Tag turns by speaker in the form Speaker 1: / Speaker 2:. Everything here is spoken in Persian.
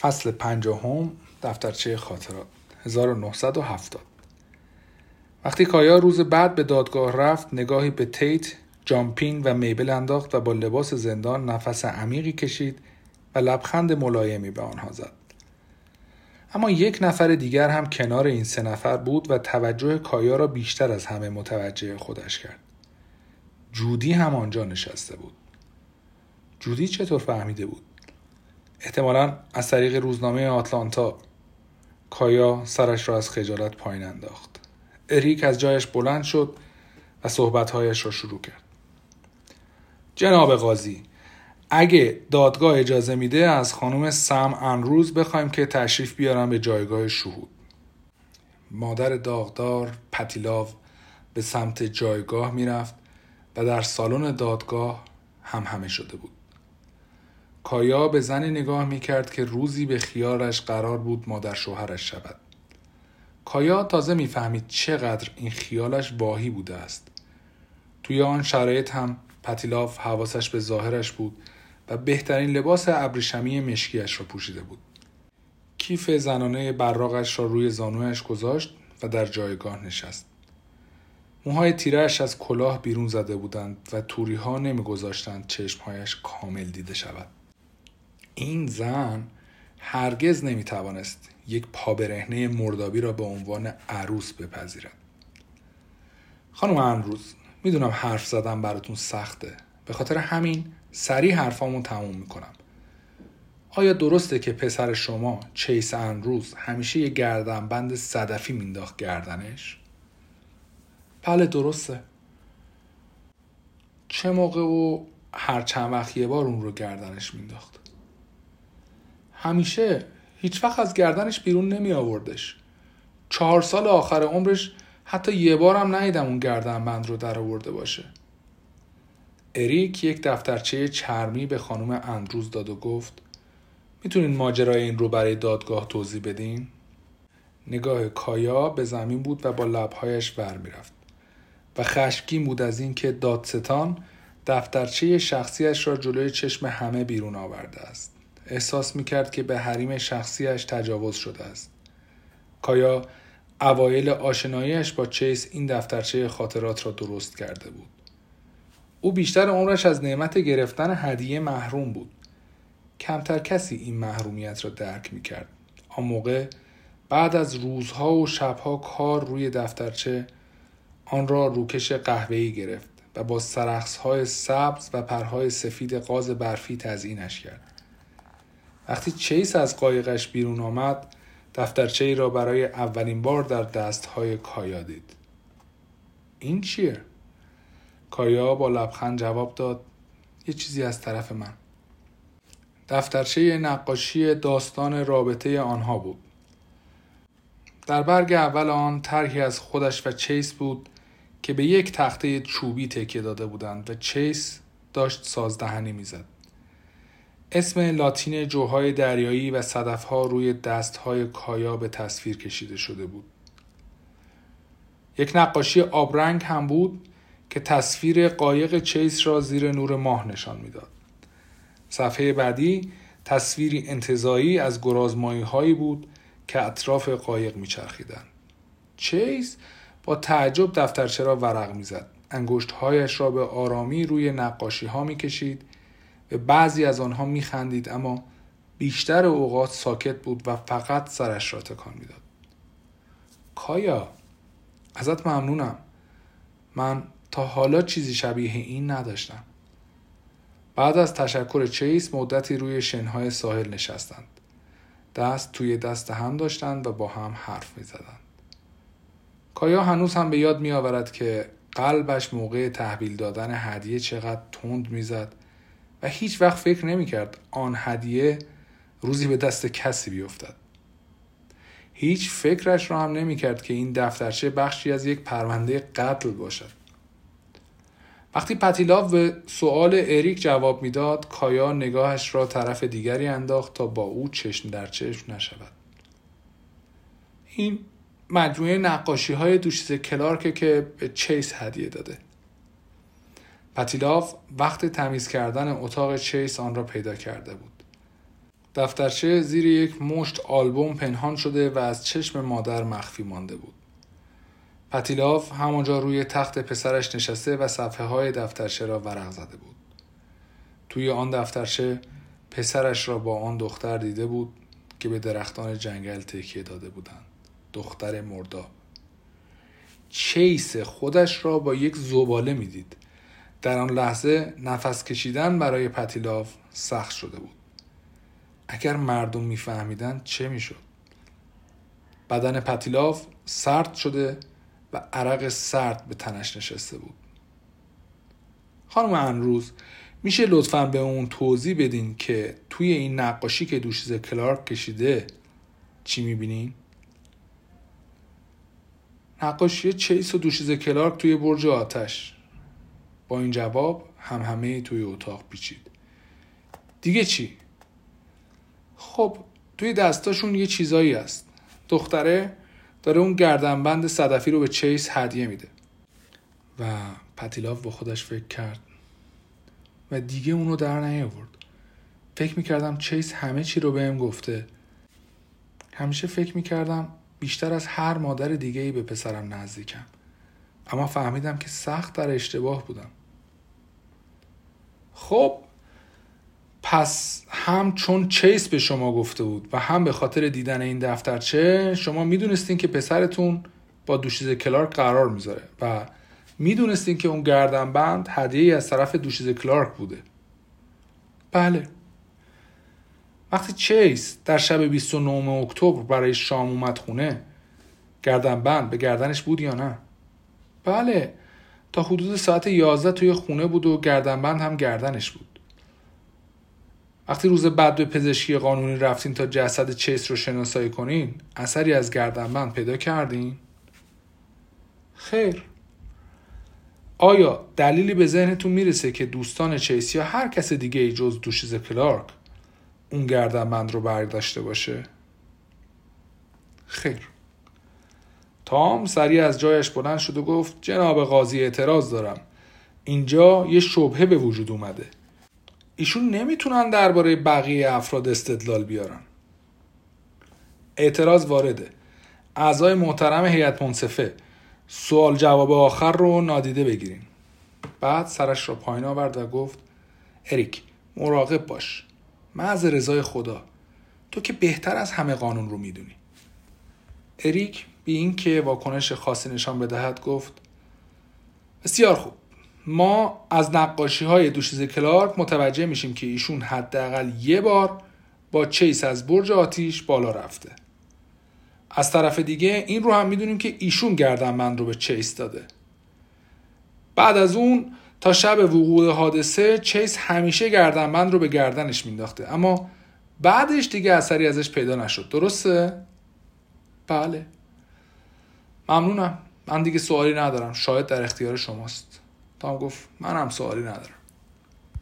Speaker 1: فصل پنجاهم دفترچه خاطرات 1970 وقتی کایا روز بعد به دادگاه رفت نگاهی به تیت، جامپینگ و میبل انداخت و با لباس زندان نفس عمیقی کشید و لبخند ملایمی به آنها زد. اما یک نفر دیگر هم کنار این سه نفر بود و توجه کایا را بیشتر از همه متوجه خودش کرد. جودی هم آنجا نشسته بود. جودی چطور فهمیده بود؟ احتمالا از طریق روزنامه آتلانتا کایا سرش را از خجالت پایین انداخت. اریک از جایش بلند شد و صحبتهایش را شروع کرد. جناب قاضی اگه دادگاه اجازه میده از خانم سم انروز بخوایم که تشریف بیارم به جایگاه شهود. مادر داغدار پتیلاو به سمت جایگاه می‌رفت و در سالن دادگاه هم همه شده بود. کایا به زنی نگاه می کرد که روزی به خیالش قرار بود مادر شوهرش شود. کایا تازه می‌فهمید چقدر این خیالش واهی بوده است. توی آن شرایط هم پتیلاف حواسش به ظاهرش بود و بهترین لباس ابریشمی مشکیش را پوشیده بود. کیف زنانه براغش را روی زانویش گذاشت و در جایگاه نشست. موهای تیرهش از کلاه بیرون زده بودند و توری ها نمیگذاشتند چشمهایش کامل دیده شود. این زن هرگز نمی‌توانست یک پابرهنه مردابی را به عنوان عروس بپذیرد. خانم امروز می‌دونم حرف زدم براتون سخته. به خاطر همین سریع حرفامون تموم می‌کنم. آیا درسته که پسر شما چیس انروز همیشه یه گردنبند صدفی مینداخت گردنش؟ بله درسته. چه موقع و هر چند وقت یه بار اون رو گردنش مینداخت. همیشه هیچ وقت از گردنش بیرون نمی آوردش. چهار سال آخر عمرش حتی یه بارم ندیدم اون گردن بند رو در آورده باشه. اریک یک دفترچه چرمی به خانم اندروز داد و گفت می‌تونین ماجرای این رو برای دادگاه توضیح بدین؟ نگاه کایا به زمین بود و با لبهایش ور می‌رفت. و خشمگین بود از اینکه دادستان دفترچه شخصیش را جلوی چشم همه بیرون آورده است. احساس می‌کرد که به حریم شخصیش تجاوز شده است. کایا اوایل آشناییش با چیس این دفترچه خاطرات را درست کرده بود. او بیشتر عمرش از نعمت گرفتن هدیه محروم بود. کمتر کسی این محرومیت را درک می‌کرد. آن موقع بعد از روزها و شبها کار روی دفترچه آن را روکش قهوه‌ای گرفت و با سرخصهای سبز و پرهای سفید قاز برفی تزیینش کرد. وقتی چیس از قایقش بیرون آمد دفترچه ای را برای اولین بار در دستهای کایا دید. این چیه؟ کایا با لبخند جواب داد یه چیزی از طرف من. دفترچه نقاشی داستان رابطه آنها بود. در برگ اول آن طرحی از خودش و چیس بود که به یک تخته چوبی تکیه داده بودند و چیس داشت سازدهنی می‌زد. اسم لاتین جوهای دریایی و صدفها روی دستهای کایا به تصویر کشیده شده بود. یک نقاشی آبرنگ هم بود که تصویر قایق چیس را زیر نور ماه نشان می‌داد. صفحه بعدی تصویری انتظایی از گرازمایی هایی بود که اطراف قایق میچرخیدند. چیس با تعجب دفترچه را ورق می‌زد. انگشتهایش را به آرامی روی نقاشی ها می‌کشید به بعضی از آنها میخندید اما بیشتر اوقات ساکت بود و فقط سرش را تکان می‌داد. کایا ازت ممنونم. من تا حالا چیزی شبیه این نداشتم. بعد از تشکر چیس مدتی روی شنهای ساحل نشستند. دست توی دست هم داشتند و با هم حرف می زدند. کایا هنوز هم به یاد می آورد که قلبش موقع تحویل دادن هدیه چقدر تند می‌زد و هیچ وقت فکر نمی‌کرد آن هدیه روزی به دست کسی بیفتد. هیچ فکرش را هم نمی‌کرد که این دفترچه بخشی از یک پرونده قتل باشد. وقتی پتیلاو به سؤال اریک جواب می‌داد کایا نگاهش را طرف دیگری انداخت تا با او چشم در چشم نشود. این مجموعه نقاشی های دوشیز کلارکه که به چیس هدیه داده. پتیلاف وقت تمیز کردن اتاق چیس آن را پیدا کرده بود. دفترچه زیر یک مشت آلبوم پنهان شده و از چشم مادر مخفی مانده بود. پتیلاف همانجا روی تخت پسرش نشسته و صفحه های دفترچه را ورق زده بود. توی آن دفترچه پسرش را با آن دختر دیده بود که به درختان جنگل تکیه داده بودند. دختر مردا. چیس خودش را با یک زباله می‌دید. در آن لحظه نفس کشیدن برای پتیلاف سخت شده بود. اگر مردم میفهمیدند چه می‌شد؟ بدن پتیلاف سرد شده و عرق سرد به تنش نشسته بود. خانم انروز میشه لطفا به اون توضیح بدین که توی این نقاشی که دوشیز کلارک کشیده چی می‌بینین؟ نقاشی چیس و دوشیز کلارک توی برج آتش این جواب هم همه توی اتاق پیچید. دیگه چی؟ خب توی دستاشون یه چیزایی هست. دختره داره اون گردنبند صدفی رو به چیس هدیه میده. و پتیلاف با خودش فکر کرد. و دیگه اونو در نیاورد. فکر می‌کردم چیس همه چی رو بهم گفته. همیشه فکر می‌کردم بیشتر از هر مادر دیگه ای به پسرم نزدیکم. اما فهمیدم که سخت در اشتباه بودم. خب پس هم چون چیس به شما گفته بود و هم به خاطر دیدن این دفترچه شما می‌دونستین که پسرتون با دوشیز کلارک قرار می‌ذاره و می‌دونستین که اون گردنبند هدیه از طرف دوشیز کلارک بوده. بله. وقتی چیس در شب 29 اکتبر برای شام اومد خونه گردنبند به گردنش بود یا نه؟ بله. تا حدود ساعت 11 توی خونه بود و گردنبند هم گردنش بود وقتی روز بعد به پزشکی قانونی رفتین تا جسد چیس رو شناسایی کنین اثری از گردنبند پیدا کردین؟ خیر آیا دلیلی به ذهنتون می‌رسه که دوستان چیس یا هر کس دیگه ای جز دوشیز کلارک اون گردنبند رو برداشته باشه؟ خیر تام سریع از جایش بلند شد و گفت جناب قاضی اعتراض دارم. اینجا یه شبهه به وجود اومده. ایشون نمی‌تونن درباره بقیه افراد استدلال بیارن. اعتراض وارده. اعضای محترم هیئت منصفه. سوال جواب آخر رو نادیده بگیریم بعد سرش را پایین آورد و گفت اریک مراقب باش. از رضای خدا. تو که بهتر از همه قانون رو می‌دونی. اریک بی اینکه واکنش خاصی نشان بدهد گفت بسیار خوب ما از نقاشی های دوشیز کلارک متوجه میشیم که ایشون حداقل یه بار با چیس از برج آتیش بالا رفته. از طرف دیگه این رو هم می‌دونیم که ایشون گردنبند رو به چیس داده. بعد از اون تا شب وقوع حادثه چیس همیشه گردنبند رو به گردنش مینداخته اما بعدش دیگه اثری ازش پیدا نشد. درسته؟ بله. ممنونم. من دیگه سوالی ندارم. شاید در اختیار شماست. تام گفت منم سوالی ندارم.